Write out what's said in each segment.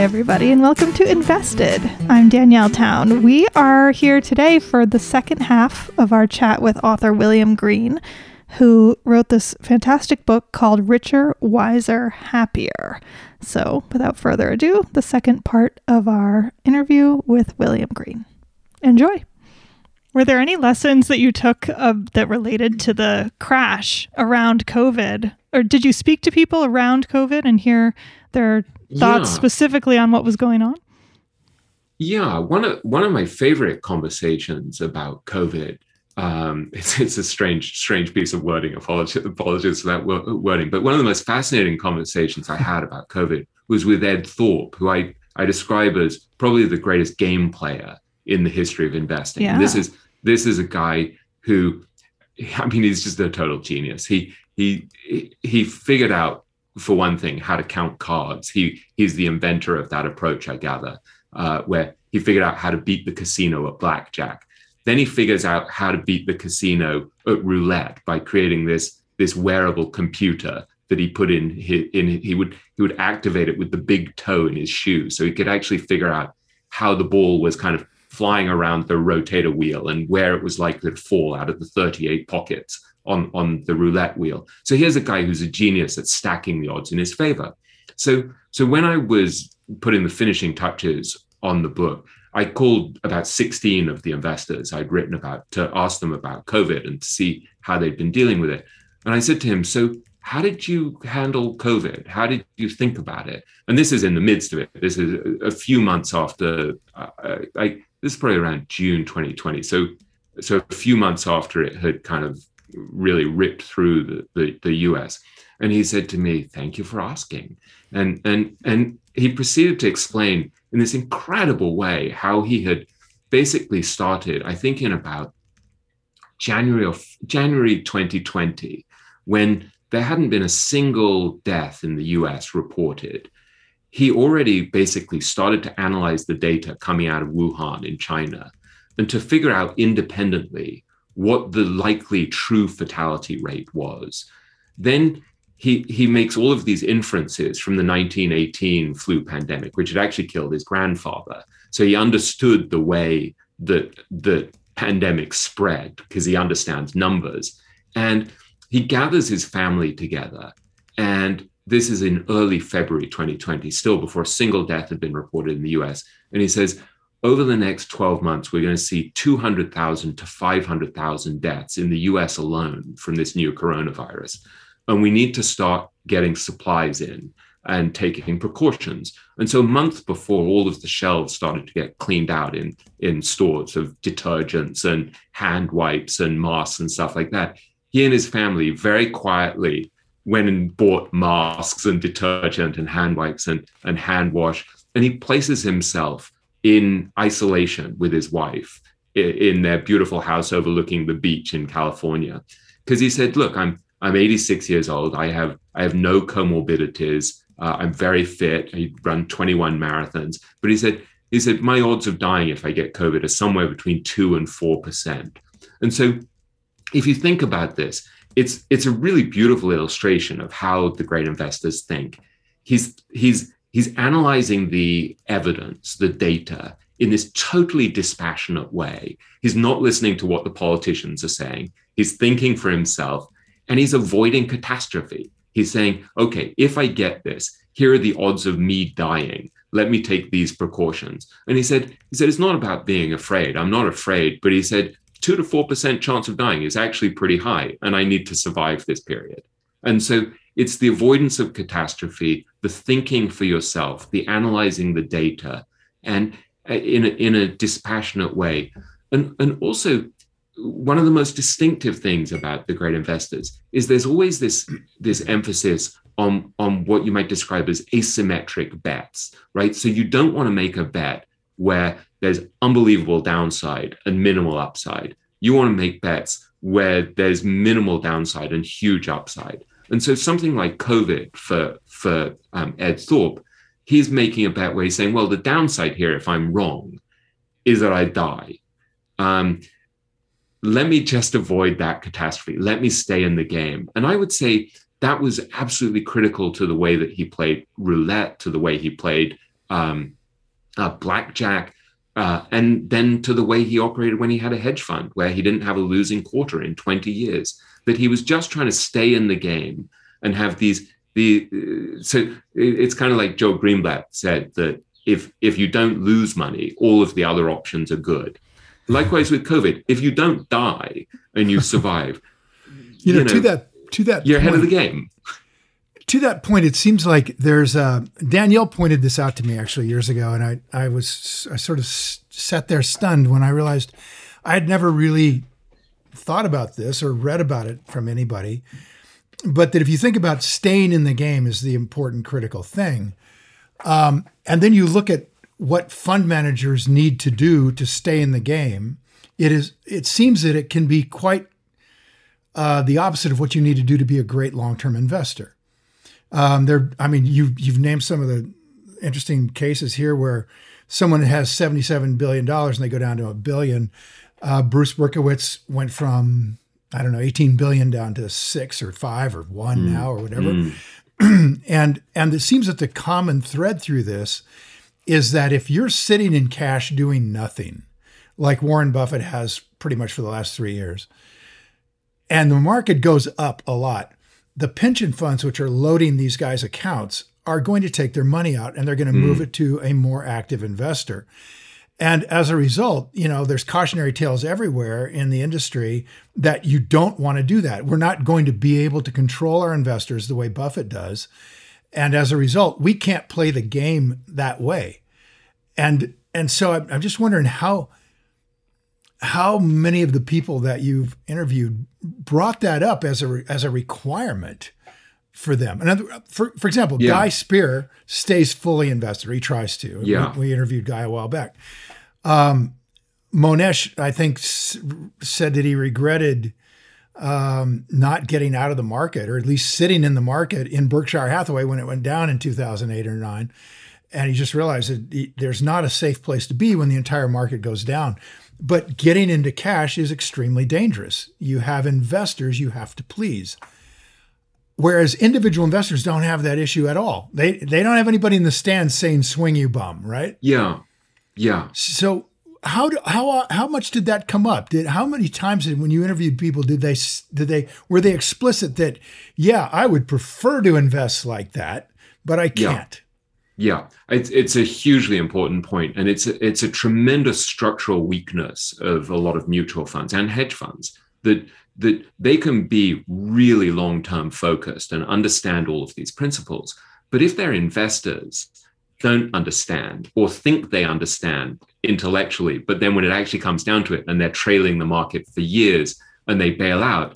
Everybody, and welcome to Invested. I'm Danielle Town. We are here today for the second half of our chat with author William Green, who wrote this fantastic book called Richer, Wiser, Happier. So, without further ado, the second part of our interview with William Green. Enjoy. Were there any lessons that you took that related to the crash around COVID? Or did you speak to people around COVID and hear their thoughts Yeah. specifically on what was going on? Yeah, one of one of my favorite conversations about COVID. Um, it's it's a strange strange piece of wording. Apologies, apologies for that wording. But one of the most fascinating conversations I had about COVID was with Ed Thorp, who I I describe as probably the greatest game player in the history of investing. And this is this is a guy who, I mean, he's just a total genius. He he he figured out for one thing how to count cards. He he's the inventor of that approach, I gather uh, where he figured out how to beat the casino at blackjack. Then he figures out how to beat the casino at roulette by creating this this wearable computer that he put in. He, in he would he would activate it with the big toe in his shoe, so he could actually figure out how the ball was kind of flying around the rotator wheel and where it was likely to fall out of the 38 pockets on on the roulette wheel. So here's a guy who's a genius at stacking the odds in his favor. So so when I was putting the finishing touches on the book, I called about 16 of the investors I'd written about to ask them about COVID and to see how they'd been dealing with it. And I said to him, So, how did you handle COVID? How did you think about it? And this is in the midst of it. This is a- few months after, uh, like, this is probably around June 2020. So, so a few months after it had kind of really ripped through the, the, the US. And he said to me, Thank you for asking. And, and, and he proceeded to explain in this incredible way how he had basically started, I think, in about January of January 2020, when there hadn't been a single death in the US reported. He already basically started to analyze the data coming out of Wuhan in China and to figure out independently what the likely true fatality rate was. Then he, he makes all of these inferences from the 1918 flu pandemic, which had actually killed his grandfather. So he understood the way that the pandemic spread because he understands numbers. And he gathers his family together. And this is in early February 2020, still before a single death had been reported in the US. And he says, over the next 12 months, we're going to see 200,000 to 500,000 deaths in the US alone from this new coronavirus. And we need to start getting supplies in and taking precautions. And so, months before all of the shelves started to get cleaned out in, in stores of detergents and hand wipes and masks and stuff like that, he and his family very quietly went and bought masks and detergent and hand wipes and, and hand wash. And he places himself in isolation with his wife in their beautiful house overlooking the beach in California. Because he said, look, I'm I'm 86 years old. I have I have no comorbidities. Uh, I'm very fit. I run 21 marathons. But he said he said my odds of dying if I get COVID are somewhere between two and four percent. And so, if you think about this, it's it's a really beautiful illustration of how the great investors think. He's he's he's analyzing the evidence, the data in this totally dispassionate way. He's not listening to what the politicians are saying. He's thinking for himself and he's avoiding catastrophe. He's saying, okay, if I get this, here are the odds of me dying. Let me take these precautions. And he said, he said, it's not about being afraid. I'm not afraid, but he said, two to four percent chance of dying is actually pretty high, and I need to survive this period. And so it's the avoidance of catastrophe, the thinking for yourself, the analyzing the data, and uh, in a, in a dispassionate way, and and also one of the most distinctive things about the great investors is there's always this this emphasis on on what you might describe as asymmetric bets right so you don't want to make a bet where there's unbelievable downside and minimal upside you want to make bets where there's minimal downside and huge upside and so something like covid for for um, ed Thorp, he's making a bet where he's saying well the downside here if i'm wrong is that i die um, let me just avoid that catastrophe. Let me stay in the game. And I would say that was absolutely critical to the way that he played roulette, to the way he played um, uh, blackjack, uh, and then to the way he operated when he had a hedge fund, where he didn't have a losing quarter in 20 years. That he was just trying to stay in the game and have these. The uh, so it's kind of like Joel Greenblatt said that if if you don't lose money, all of the other options are good. Likewise with COVID, if you don't die and you survive, you, know, you know, to that to that you're point, ahead of the game. To that point, it seems like there's uh, Danielle pointed this out to me actually years ago, and I I was I sort of sat there stunned when I realized I had never really thought about this or read about it from anybody, but that if you think about staying in the game is the important critical thing, um, and then you look at what fund managers need to do to stay in the game, it is it seems that it can be quite uh, the opposite of what you need to do to be a great long-term investor. Um, there, I mean, you you've named some of the interesting cases here where someone has seventy-seven billion dollars and they go down to a billion. Uh, Bruce Berkowitz went from I don't know eighteen billion down to six or five or one mm. now or whatever. Mm. and and it seems that the common thread through this is that if you're sitting in cash doing nothing, like Warren Buffett has pretty much for the last three years, and the market goes up a lot, the pension funds, which are loading these guys' accounts, are going to take their money out and they're going to mm. move it to a more active investor. And as a result, you know, there's cautionary tales everywhere in the industry that you don't want to do that. We're not going to be able to control our investors the way Buffett does. And as a result, we can't play the game that way. And and so I'm, I'm just wondering how how many of the people that you've interviewed brought that up as a as a requirement for them. And for for example, yeah. Guy Spier stays fully invested. He tries to. Yeah. We, we interviewed Guy a while back. Um, Mohnish, I think, s- said that he regretted um, not getting out of the market, or at least sitting in the market in Berkshire Hathaway when it went down in 2008 or nine. And he just realized that there's not a safe place to be when the entire market goes down. But getting into cash is extremely dangerous. You have investors you have to please. Whereas individual investors don't have that issue at all. They they don't have anybody in the stands saying "swing you bum," right? Yeah, yeah. So how do, how how much did that come up? Did how many times did, when you interviewed people did they did they were they explicit that yeah I would prefer to invest like that, but I can't. Yeah, it's it's a hugely important point, and it's a, it's a tremendous structural weakness of a lot of mutual funds and hedge funds that that they can be really long term focused and understand all of these principles, but if they're investors don't understand or think they understand intellectually, but then when it actually comes down to it and they're trailing the market for years and they bail out,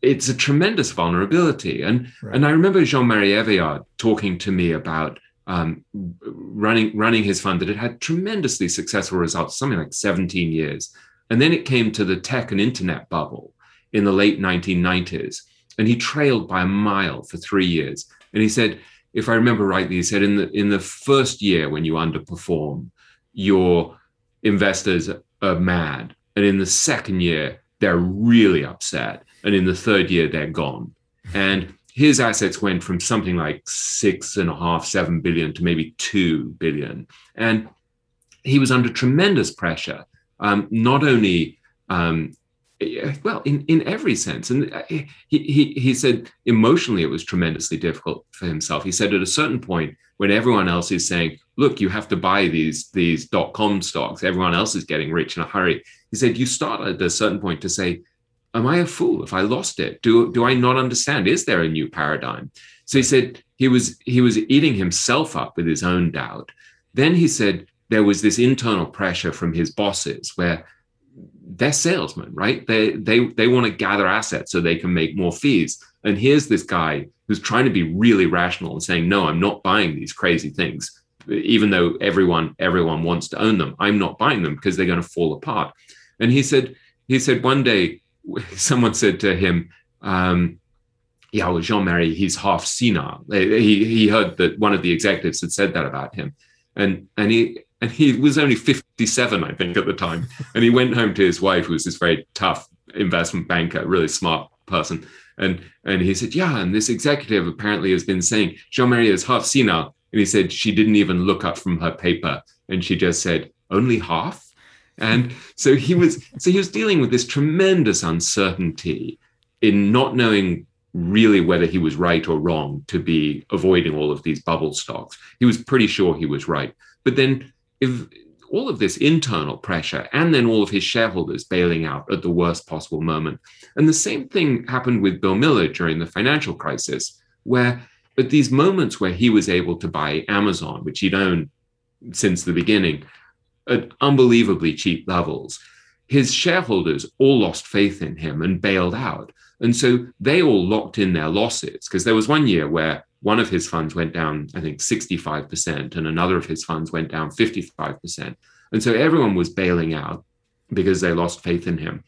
it's a tremendous vulnerability. And right. and I remember Jean-Marie Eveillard talking to me about um, running running his fund that had had tremendously successful results, something like 17 years. And then it came to the tech and internet bubble in the late 1990s, and he trailed by a mile for three years. And he said, if I remember rightly, he said in the in the first year when you underperform, your investors are mad, and in the second year they're really upset, and in the third year they're gone. And his assets went from something like six and a half, seven billion to maybe two billion, and he was under tremendous pressure, um, not only um, well in in every sense. And uh, he, he he said emotionally it was tremendously difficult for himself. He said at a certain point when everyone else is saying look you have to buy these these dot com stocks. Everyone else is getting rich in a hurry. He said you start at a certain point to say am i a fool if i lost it do do i not understand is there a new paradigm so he said he was he was eating himself up with his own doubt then he said there was this internal pressure from his bosses where they're salesmen, right? They they they want to gather assets so they can make more fees. And here's this guy who's trying to be really rational and saying, "No, I'm not buying these crazy things." Even though everyone everyone wants to own them, I'm not buying them because they're going to fall apart. And he said he said one day someone said to him, um, "Yeah, well, Jean Marie, he's half senile." He he heard that one of the executives had said that about him, and and he and he was only 57, I think, at the time. And he went home to his wife, who was this very tough investment banker, really smart person. And and he said, Yeah, and this executive apparently has been saying Jean Marie is half senile. And he said she didn't even look up from her paper. And she just said, only half. And so he was so he was dealing with this tremendous uncertainty in not knowing really whether he was right or wrong to be avoiding all of these bubble stocks. He was pretty sure he was right. But then if all of this internal pressure and then all of his shareholders bailing out at the worst possible moment. And the same thing happened with Bill Miller during the financial crisis, where at these moments where he was able to buy Amazon, which he'd owned since the beginning, at unbelievably cheap levels, his shareholders all lost faith in him and bailed out. And so they all locked in their losses because there was one year where one of his funds went down, I think, 65%, and another of his funds went down 55%. And so everyone was bailing out because they lost faith in him.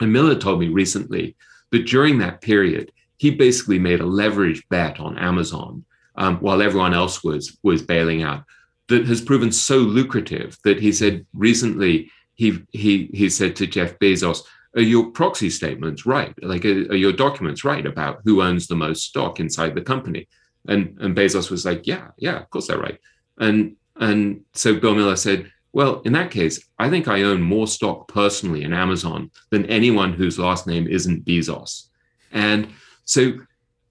And Miller told me recently that during that period, he basically made a leverage bet on Amazon um, while everyone else was was bailing out that has proven so lucrative that he said recently he he he said to Jeff Bezos, are your proxy statements right? Like, are, are, your documents right about who owns the most stock inside the company? And and Bezos was like, yeah, yeah, of course they're right. And and so Bill Miller said, well, in that case, I think I own more stock personally in Amazon than anyone whose last name isn't Bezos. And so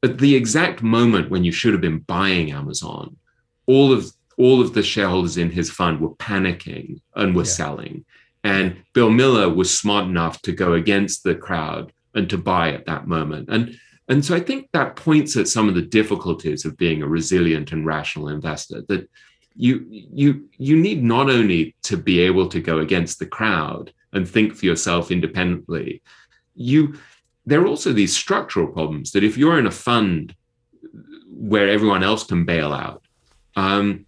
at the exact moment when you should have been buying Amazon, all of all of the shareholders in his fund were panicking and were yeah. selling. And Bill Miller was smart enough to go against the crowd and to buy at that moment. And and so I think that points at some of the difficulties of being a resilient and rational investor that you you you need not only to be able to go against the crowd and think for yourself independently you there are also these structural problems that if you're in a fund where everyone else can bail out um,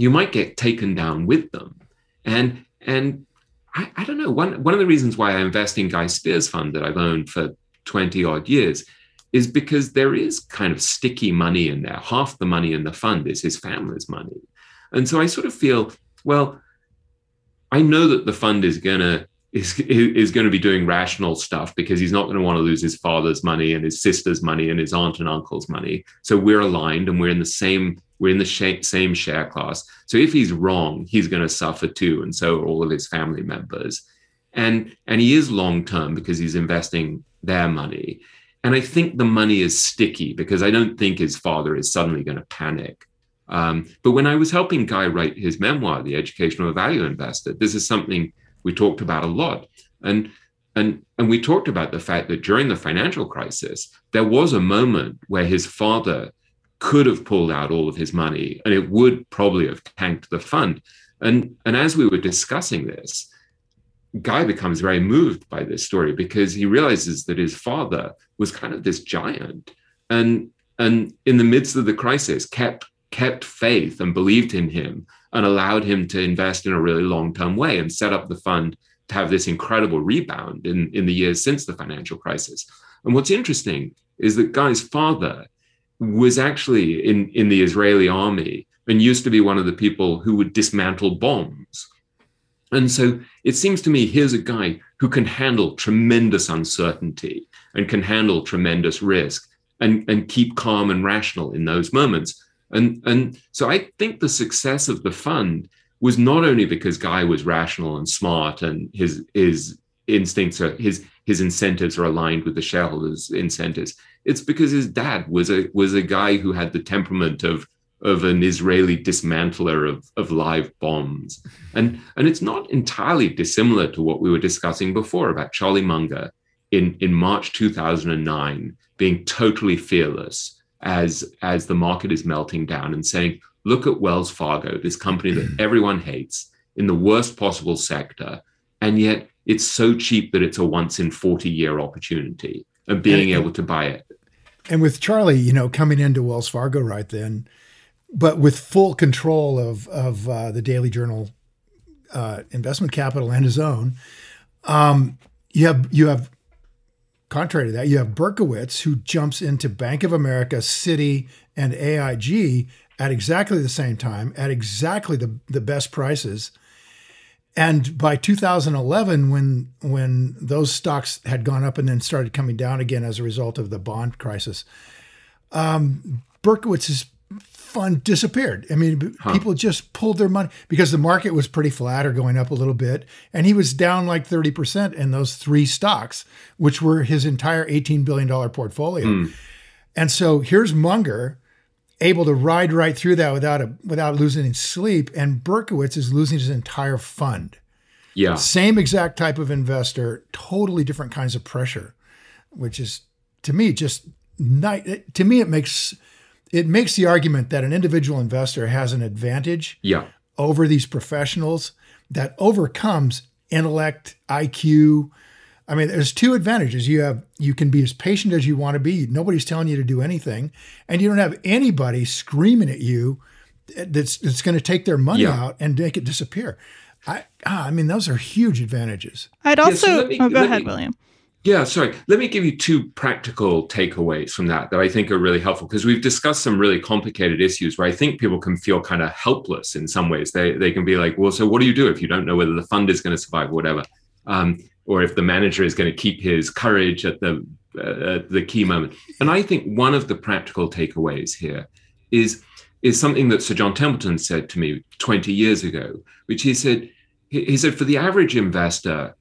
you might get taken down with them and and I, I don't know one one of the reasons why I invest in Guy Spier's fund that I've owned for 20 odd years is because there is kind of sticky money in there. Half the money in the fund is his family's money. And so I sort of feel, well, I know that the fund is gonna is is going to be doing rational stuff because he's not going to want to lose his father's money and his sister's money and his aunt and uncle's money. So we're aligned and we're in the same we're in the sh- same share class. So if he's wrong, he's going to suffer too, and so are all of his family members. And and he is long term because he's investing their money. And I think the money is sticky because I don't think his father is suddenly going to panic. Um, but when I was helping Guy write his memoir, The Education of a Value Investor, this is something we talked about a lot. And and and we talked about the fact that during the financial crisis, there was a moment where his father could have pulled out all of his money and it would probably have tanked the fund. And, and as we were discussing this, Guy becomes very moved by this story because he realizes that his father was kind of this giant and and in the midst of the crisis kept kept faith and believed in him and allowed him to invest in a really long-term way and set up the fund to have this incredible rebound in, in the years since the financial crisis. And what's interesting is that Guy's father was actually in, in the Israeli army and used to be one of the people who would dismantle bombs. And so it seems to me here's a guy who can handle tremendous uncertainty and can handle tremendous risk and, and keep calm and rational in those moments. And, and so I think the success of the fund was not only because Guy was rational and smart and his, his instincts are his, his incentives are aligned with the shareholders' incentives. It's because his dad was a was a guy who had the temperament of of an Israeli dismantler of, of live bombs. And, and it's not entirely dissimilar to what we were discussing before about Charlie Munger in, in March 2009 being totally fearless as, as the market is melting down and saying, look at Wells Fargo, this company that everyone hates in the worst possible sector. And yet it's so cheap that it's a once in 40 year opportunity and being and, able to buy it. And with Charlie, you know, coming into Wells Fargo right then, but with full control of of uh, the Daily Journal uh, investment capital and his own, um, you have you have contrary to that, you have Berkowitz who jumps into Bank of America, Citi, and AIG at exactly the same time at exactly the the best prices and by 2011, when when those stocks had gone up and then started coming down again as a result of the bond crisis, um, Berkowitz's fund disappeared. I mean, huh. people just pulled their money because the market was pretty flat or going up a little bit, and he was down like 30% in those three stocks, which were his entire $18 billion portfolio. Mm. And so here's Munger able to ride right through that without a without losing sleep. And Berkowitz is losing his entire fund. Yeah. Same exact type of investor, totally different kinds of pressure, which is to me just night to me it makes it makes the argument that an individual investor has an advantage yeah. over these professionals that overcomes intellect, IQ, I mean, there's two advantages. You have you can be as patient as you want to be. Nobody's telling you to do anything, and you don't have anybody screaming at you that's that's going to take their money yeah. out and make it disappear. I ah, I mean, those are huge advantages. I'd also yeah, so me, oh, go ahead, me, William. Yeah, sorry. Let me give you two practical takeaways from that that I think are really helpful because we've discussed some really complicated issues where I think people can feel kind of helpless in some ways. They they can be like, well, so what do you do if you don't know whether the fund is going to survive or whatever? Um, or if the manager is going to keep his courage at the uh, the key moment. And I think one of the practical takeaways here is is something that Sir John Templeton said to me 20 years ago, which he said he said for the average investor,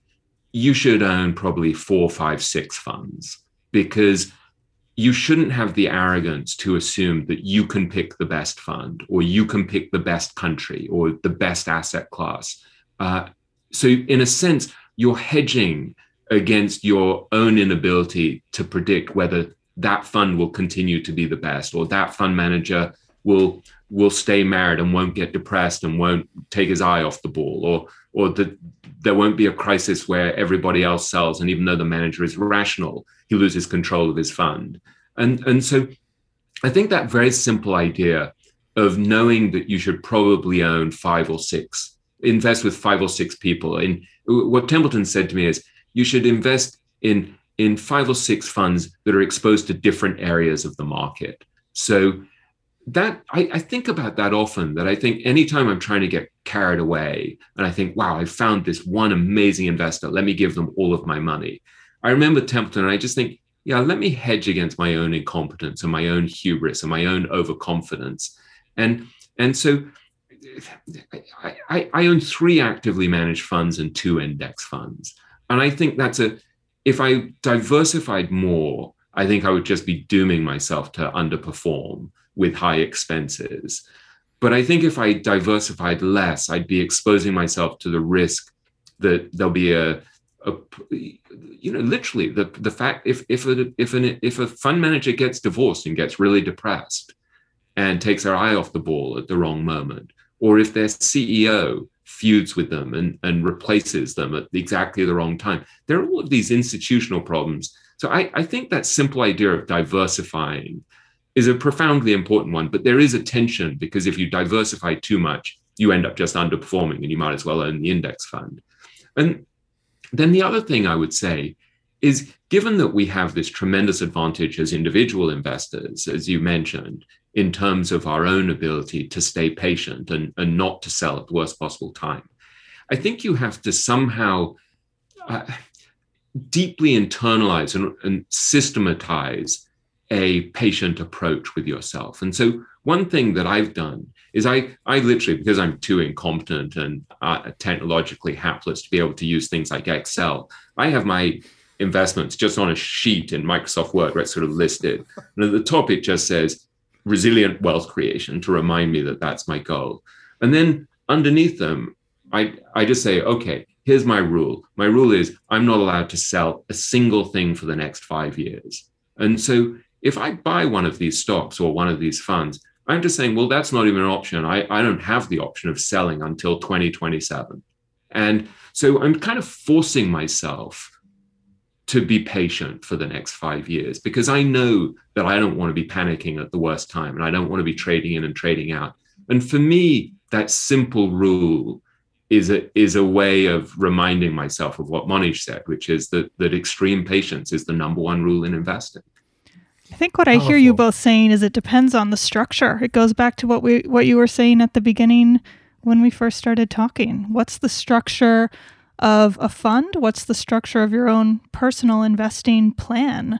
you should own probably four, five, six funds because you shouldn't have the arrogance to assume that you can pick the best fund or you can pick the best country or the best asset class. Uh, so, in a sense, you're hedging against your own inability to predict whether that fund will continue to be the best or that fund manager will will stay married and won't get depressed and won't take his eye off the ball or or that there won't be a crisis where everybody else sells and even though the manager is rational he loses control of his fund. And and so i think that very simple idea of knowing that you should probably own five or six invest with five or six people And what Templeton said to me is you should invest in in five or six funds that are exposed to different areas of the market. So that I, I, think about that often that I think anytime I'm trying to get carried away and I think, wow, I found this one amazing investor, let me give them all of my money. I remember Templeton and I just think, yeah, let me hedge against my own incompetence and my own hubris and my own overconfidence. And and so I, I, own three actively managed funds and two index funds. And I think that's a, if I diversified more, I think I would just be dooming myself to underperform with high expenses. But I think if I diversified less, I'd be exposing myself to the risk that there'll be a, a you know, literally the the fact if if a, if an if a fund manager gets divorced and gets really depressed and takes their eye off the ball at the wrong moment, or if their CEO feuds with them and, and replaces them at exactly the wrong time. There are all of these institutional problems. So I, I think that simple idea of diversifying is a profoundly important one, but there is a tension because if you diversify too much, you end up just underperforming and you might as well own the index fund. And then the other thing I would say is given that we have this tremendous advantage as individual investors, as you mentioned, in terms of our own ability to stay patient and, and not to sell at the worst possible time. I think you have to somehow uh, deeply internalize and, and, systematize a patient approach with yourself. And so, one thing that I've done is I, I literally, because I'm too incompetent and uh, technologically hapless to be able to use things like Excel, I have my investments just on a sheet in Microsoft Word where sort of listed. And at the top, it just says resilient wealth creation to remind me that that's my goal. And then underneath them, I, I just say, okay, here's my rule. My rule is I'm not allowed to sell a single thing for the next five years. And so if I buy one of these stocks or one of these funds, I'm just saying, well, that's not even an option. I, I don't have the option of selling until 2027. And so I'm kind of forcing myself to be patient for the next five years because I know that I don't want to be panicking at the worst time and I don't want to be trading in and trading out. And for me, that simple rule is a is a way of reminding myself of what Mohnish said, which is that that extreme patience is the number one rule in investing. I think what I hear you both saying is it depends on the structure. It goes back to what we what you were saying at the beginning when we first started talking. What's the structure of a fund? What's the structure of your own personal investing plan?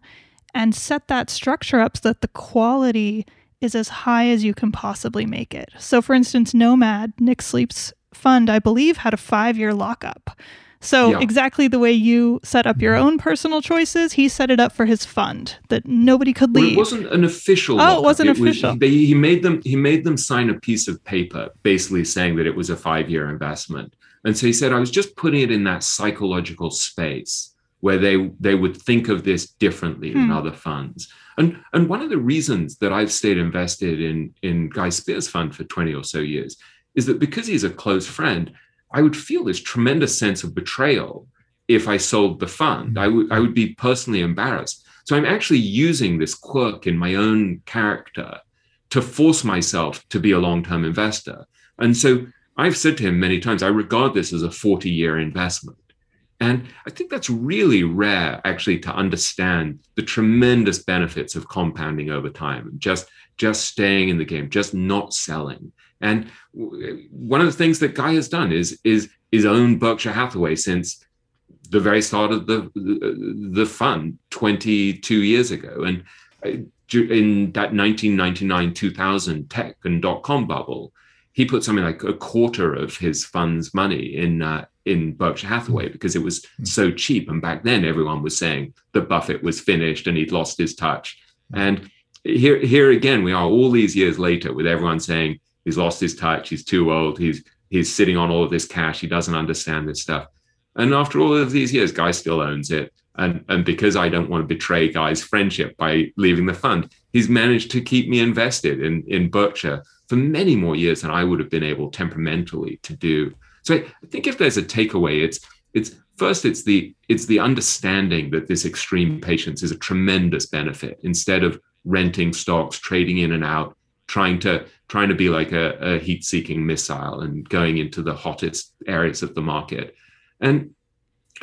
And set that structure up so that the quality is as high as you can possibly make it. So, for instance, Nomad, Nick Sleep's fund, I believe, had a five year lockup. So yeah. exactly the way you set up your own personal choices, he set it up for his fund that nobody could leave. Well, it wasn't an official. Oh, it wasn't it official. Was, they, he made them. He made them sign a piece of paper, basically saying that it was a five-year investment. And so he said, I was just putting it in that psychological space where they they would think of this differently hmm. than other funds. And and one of the reasons that I've stayed invested in in Guy Spier's fund for 20 or so years is that because he's a close friend, I would feel this tremendous sense of betrayal if I sold the fund. I would I would be personally embarrassed. So I'm actually using this quirk in my own character to force myself to be a long-term investor. And so I've said to him many times, I regard this as a 40-year investment. And I think that's really rare, actually, to understand the tremendous benefits of compounding over time, just just staying in the game, just not selling. And one of the things that Guy has done is is is own Berkshire Hathaway since the very start of the the, the fund 22 years ago. And uh, in that 1999 2000 tech and dot com bubble, he put something like a quarter of his fund's money in uh, in Berkshire Hathaway hmm. because it was hmm. so cheap. And back then, everyone was saying that Buffett was finished and he'd lost his touch. Hmm. And here, here again, we are all these years later with everyone saying He's lost his touch. He's too old. He's he's sitting on all of this cash. He doesn't understand this stuff. And after all of these years, Guy still owns it. And, and because I don't want to betray Guy's friendship by leaving the fund, he's managed to keep me invested in, in Berkshire for many more years than I would have been able temperamentally to do. So I, think if there's a takeaway, it's it's first it's the it's the understanding that this extreme patience is a tremendous benefit instead of renting stocks, trading in and out, trying to trying to be like a, a heat-seeking missile and going into the hottest areas of the market, and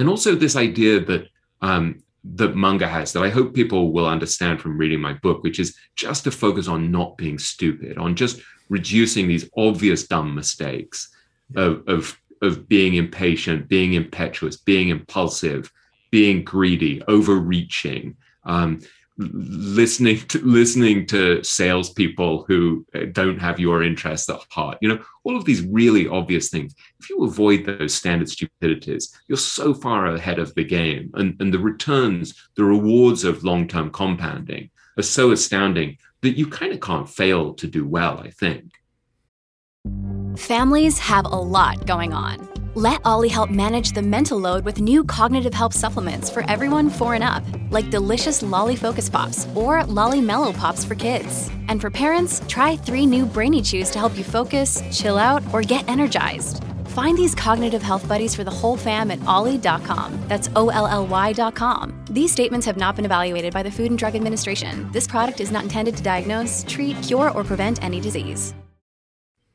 and also this idea that um, that Munger has that I hope people will understand from reading my book, which is just to focus on not being stupid, on just reducing these obvious dumb mistakes of, of, of being impatient, being impetuous, being impulsive, being greedy, overreaching, um, listening to listening to salespeople who uh, don't have your interests at heart. You know, all of these really obvious things. If you avoid those standard stupidities, you're so far ahead of the game, and and the returns, the rewards of long term compounding are so astounding that you kind of can't fail to do well. I think. Families have a lot going on. Let OLLY help manage the mental load with new cognitive help supplements for everyone four and up, like delicious Lolly Focus Pops or Lolly Mellow Pops for kids. And for parents, try three new Brainy Chews to help you focus, chill out, or get energized. Find these cognitive health buddies for the whole fam at olly.com. That's O L L Y.com. These statements have not been evaluated by the Food and Drug Administration. This product is not intended to diagnose, treat, cure, or prevent any disease.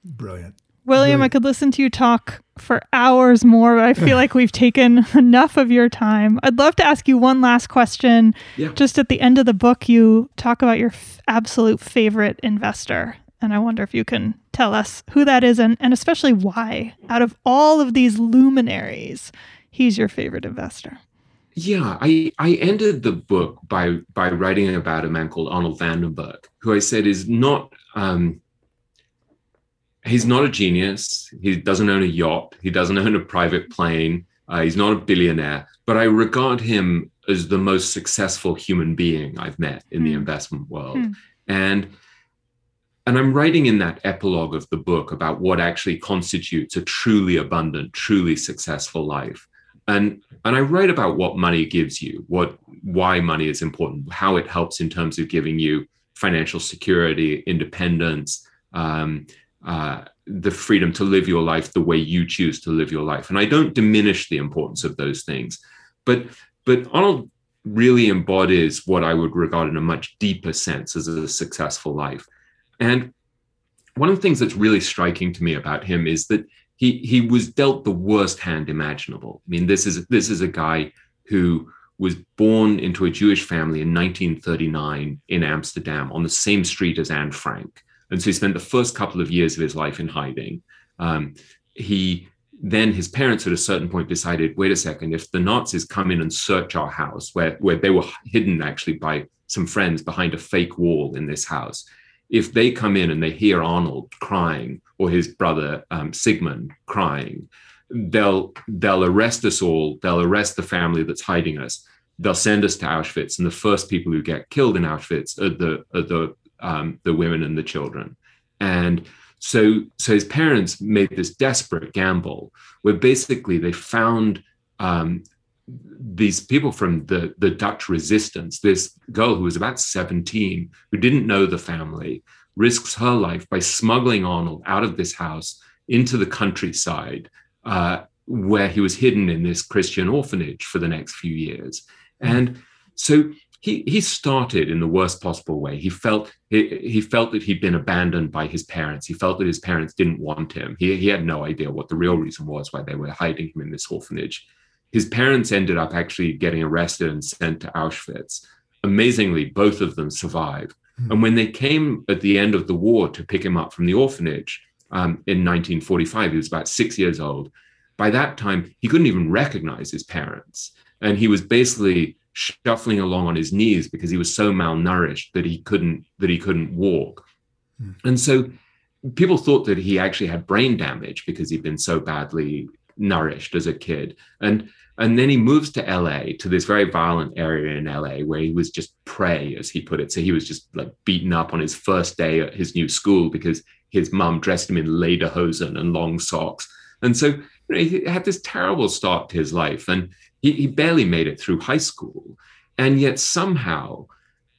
Brilliant. William, I could listen to you talk for hours more, but I feel like we've taken enough of your time. I'd love to ask you one last question. Yeah. Just at the end of the book, you talk about your f- absolute favorite investor. And I wonder if you can tell us who that is and, and especially why, out of all of these luminaries, he's your favorite investor. Yeah, I, I ended the book by by writing about a man called Arnold van den Berg, who I said is not um, he's not a genius. He doesn't own a yacht. He doesn't own a private plane. Uh, he's not a billionaire, but I regard him as the most successful human being I've met in mm. the hmm. investment world. Mm. And and I'm writing in that epilogue of the book about what actually constitutes a truly abundant, truly successful life. And and I write about what money gives you, what why money is important, how it helps in terms of giving you financial security, independence, um, uh, the freedom to live your life the way you choose to live your life. And I don't diminish the importance of those things, but but Arnold really embodies what I would regard in a much deeper sense as a successful life. And one of the things that's really striking to me about him is that he he was dealt the worst hand imaginable. I mean, this is this is a guy who was born into a Jewish family in 1939 in Amsterdam on the same street as Anne Frank. And so he spent the first couple of years of his life in hiding. Um, he then his parents at a certain point decided, wait a second, if the Nazis come in and search our house, where, where they were hidden actually by some friends behind a fake wall in this house, if they come in and they hear Arnold crying or his brother um, Sigmund crying, they'll they'll arrest us all. They'll arrest the family that's hiding us. They'll send us to Auschwitz, and the first people who get killed in Auschwitz are the are the um, the women and the children. And so, so his parents made this desperate gamble where basically they found um, these people from the, the Dutch resistance, this girl who was about 17, who didn't know the family, risks her life by smuggling Arnold out of this house into the countryside, uh, where he was hidden in this Christian orphanage for the next few years. And so he he started in the worst possible way. He felt he, he felt that he'd been abandoned by his parents. He felt that his parents didn't want him. He he had no idea what the real reason was why they were hiding him in this orphanage. His parents ended up actually getting arrested and sent to Auschwitz. Amazingly, both of them survived. Mm-hmm. And when they came at the end of the war to pick him up from the orphanage um, in 1945, he was about six years old. By that time, he couldn't even recognize his parents. And he was basically shuffling along on his knees because he was so malnourished that he couldn't that he couldn't walk. Mm. And so people thought that he actually had brain damage because he'd been so badly nourished as a kid. And and then he moves to LA to this very violent area in LA where he was just prey, as he put it. So he was just like beaten up on his first day at his new school because his mum dressed him in lederhosen and long socks. And so you know, he had this terrible start to his life. And he, he barely made it through high school, and yet somehow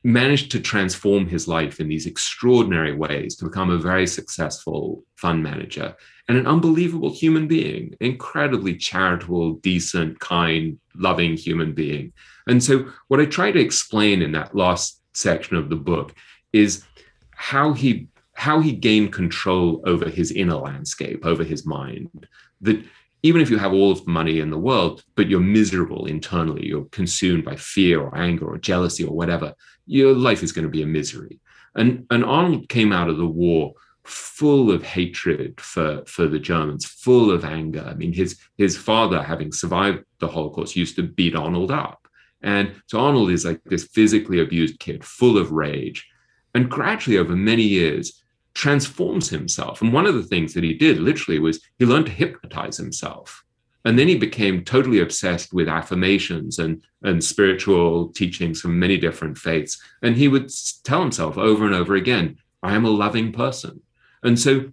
managed to transform his life in these extraordinary ways to become a very successful fund manager and an unbelievable human being, incredibly charitable, decent, kind, loving human being. And so, what I try to explain in that last section of the book is how he how he gained control over his inner landscape, over his mind. That even if you have all of the money in the world, but you're miserable internally, you're consumed by fear or anger or jealousy or whatever, your life is going to be a misery. And, and Arnold came out of the war full of hatred for, for the Germans, full of anger. I mean, his, his father, having survived the Holocaust, used to beat Arnold up. And so Arnold is like this physically abused kid, full of rage. And gradually, over many years, transforms himself. And one of the things that he did literally was he learned to hypnotize himself. And then he became totally obsessed with affirmations and, and spiritual teachings from many different faiths. And he would tell himself over and over again, I am a loving person. And so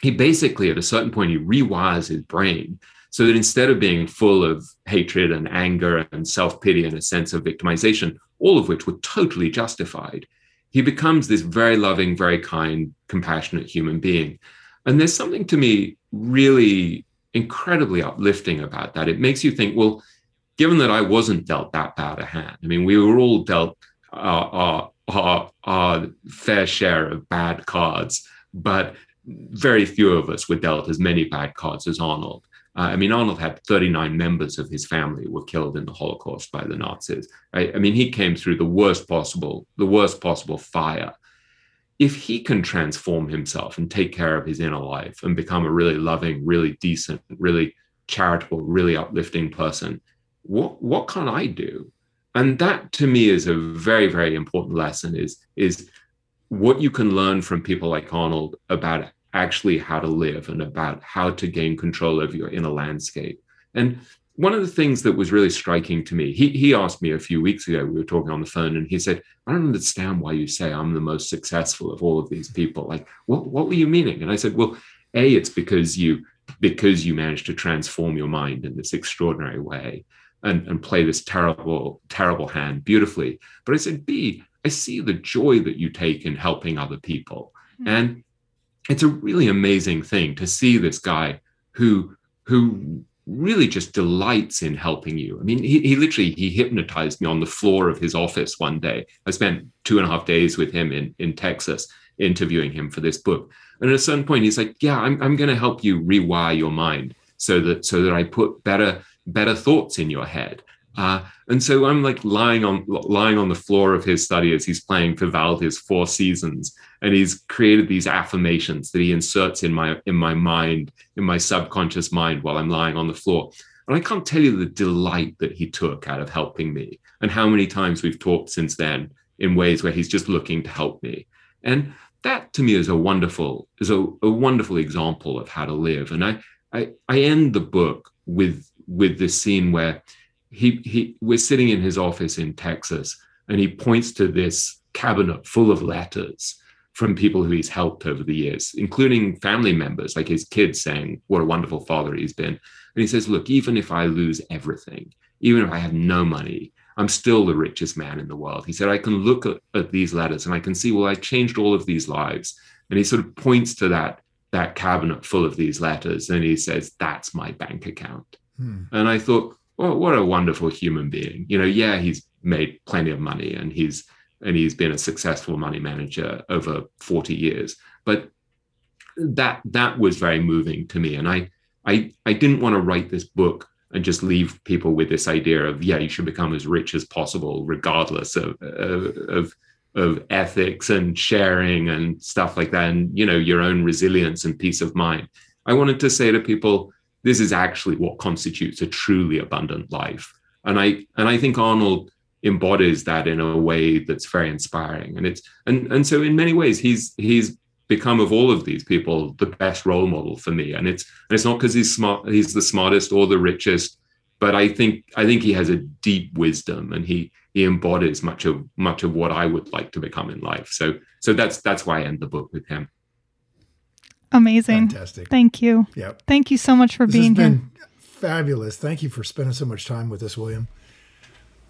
he basically, at a certain point, he rewires his brain so that instead of being full of hatred and anger and self pity and a sense of victimization, all of which were totally justified, he becomes this very loving, very kind, compassionate human being. And there's something to me really incredibly uplifting about that. It makes you think, well, given that I wasn't dealt that bad a hand, I mean, we were all dealt our, our, our, our fair share of bad cards, but very few of us were dealt as many bad cards as Arnold. Uh, I mean, Arnold had 39 members of his family were killed in the Holocaust by the Nazis. I mean, he came through the worst possible, the worst possible fire. If he can transform himself and take care of his inner life and become a really loving, really decent, really charitable, really uplifting person, what what can I do? And that to me is a very, very important lesson. Is is what you can learn from people like Arnold about actually how to live and about how to gain control over your inner landscape. And one of the things that was really striking to me, he, he asked me a few weeks ago, we were talking on the phone, and he said, I don't understand why you say I'm the most successful of all of these people. Like, what, what were you meaning? And I said, Well, A, it's because you because you managed to transform your mind in this extraordinary way and, and play this terrible, terrible hand beautifully. But I said, B, I see the joy that you take in helping other people. Mm-hmm. And it's a really amazing thing to see this guy who who really just delights in helping you. I mean, he, he literally he hypnotized me on the floor of his office one day. I spent two and a half days with him in in Texas interviewing him for this book. And at a certain point, he's like, "Yeah, I'm I'm going to help you rewire your mind so that so that I put better better thoughts in your head." Uh, and so I'm like lying on lying on the floor of his study as he's playing Vivaldi's Four Seasons, and he's created these affirmations that he inserts in my in my mind, in my subconscious mind, while I'm lying on the floor. And I can't tell you the delight that he took out of helping me, and how many times we've talked since then in ways where he's just looking to help me. And that to me is a wonderful is a, a wonderful example of how to live. And I, I I end the book with with this scene where he he we're sitting in his office in Texas, and he points to this cabinet full of letters from people who he's helped over the years, including family members, like his kids saying what a wonderful father he's been. And he says, Look, even if I lose everything, even if I have no money, I'm still the richest man in the world. He said, I can look at, at these letters and I can see, well, I changed all of these lives. And he sort of points to that, that cabinet full of these letters and he says, That's my bank account. Hmm. And I thought, well, what a wonderful human being. You know, yeah, he's made plenty of money and he's and he's been a successful money manager over 40 years. But that that was very moving to me. And I I I didn't want to write this book and just leave people with this idea of yeah, you should become as rich as possible, regardless of of of ethics and sharing and stuff like that, and you know your own resilience and peace of mind. I wanted to say to people, this is actually what constitutes a truly abundant life. And I and I think Arnold embodies that in a way that's very inspiring. And it's and and so in many ways he's he's become of all of these people the best role model for me. And it's and it's not because he's smart he's the smartest or the richest, but I think I think he has a deep wisdom and he he embodies much of much of what I would like to become in life. So so that's that's why I end the book with him. Amazing. Fantastic. Thank you. Yep. Thank you so much for this being here. Fabulous. Thank you for spending so much time with us, William.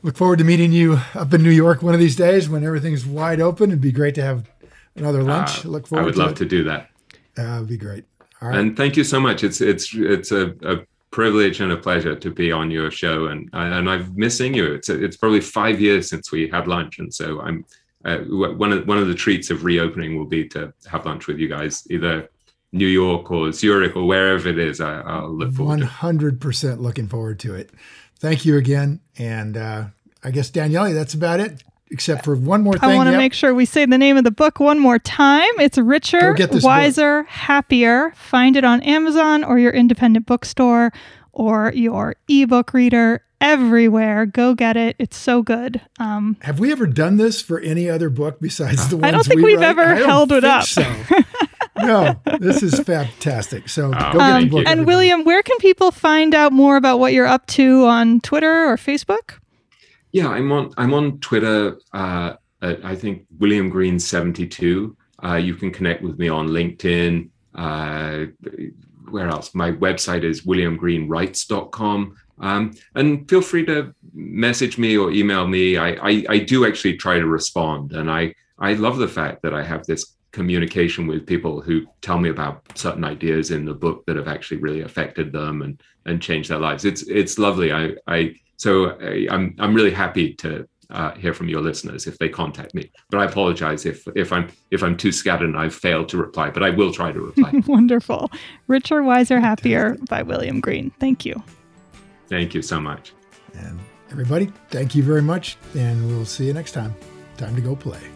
Look forward to meeting you up in New York one of these days when everything's wide open. It'd be great to have another lunch. Uh, Look forward. I would to love it. to do that. Uh, would be great. All right. And thank you so much. It's it's it's a, a privilege and a pleasure to be on your show, and and I've missing you. It's it's probably five years since we had lunch, and so I'm uh, one of one of the treats of reopening will be to have lunch with you guys either New York or Zurich or wherever it is, I, will look forward. One hundred percent looking forward to it. Thank you again, and uh, I guess Danielle, that's about it. Except for one more thing. I want to yep. make sure we say the name of the book one more time. It's Richer, Wiser, book. Happier. Find it on Amazon or your independent bookstore or your ebook reader everywhere. Go get it. It's so good. Um, Have we ever done this for any other book besides the ones I don't think we have ever held it up. So. no, this is fantastic. So oh, go get the book. And. William, where can people find out more about what you're up to on Twitter or Facebook? Yeah, I'm on I'm on Twitter. Uh, I think William Green seventy two. Uh, you can connect with me on LinkedIn. Uh, where else? My website is williamgreenwrites.com. Um, and feel free to message me or email me. I, I, I do actually try to respond, and I I love the fact that I have this communication with people who tell me about certain ideas in the book that have actually really affected them and and changed their lives. It's it's lovely. I I so I, I'm I'm really happy to uh, hear from your listeners if they contact me. But I apologize if if I'm if I'm too scattered and I've failed to reply. But I will try to reply. Wonderful, richer, wiser, happier by William Green. Thank you. Thank you so much. And everybody, thank you very much, and we'll see you next time. Time to go play.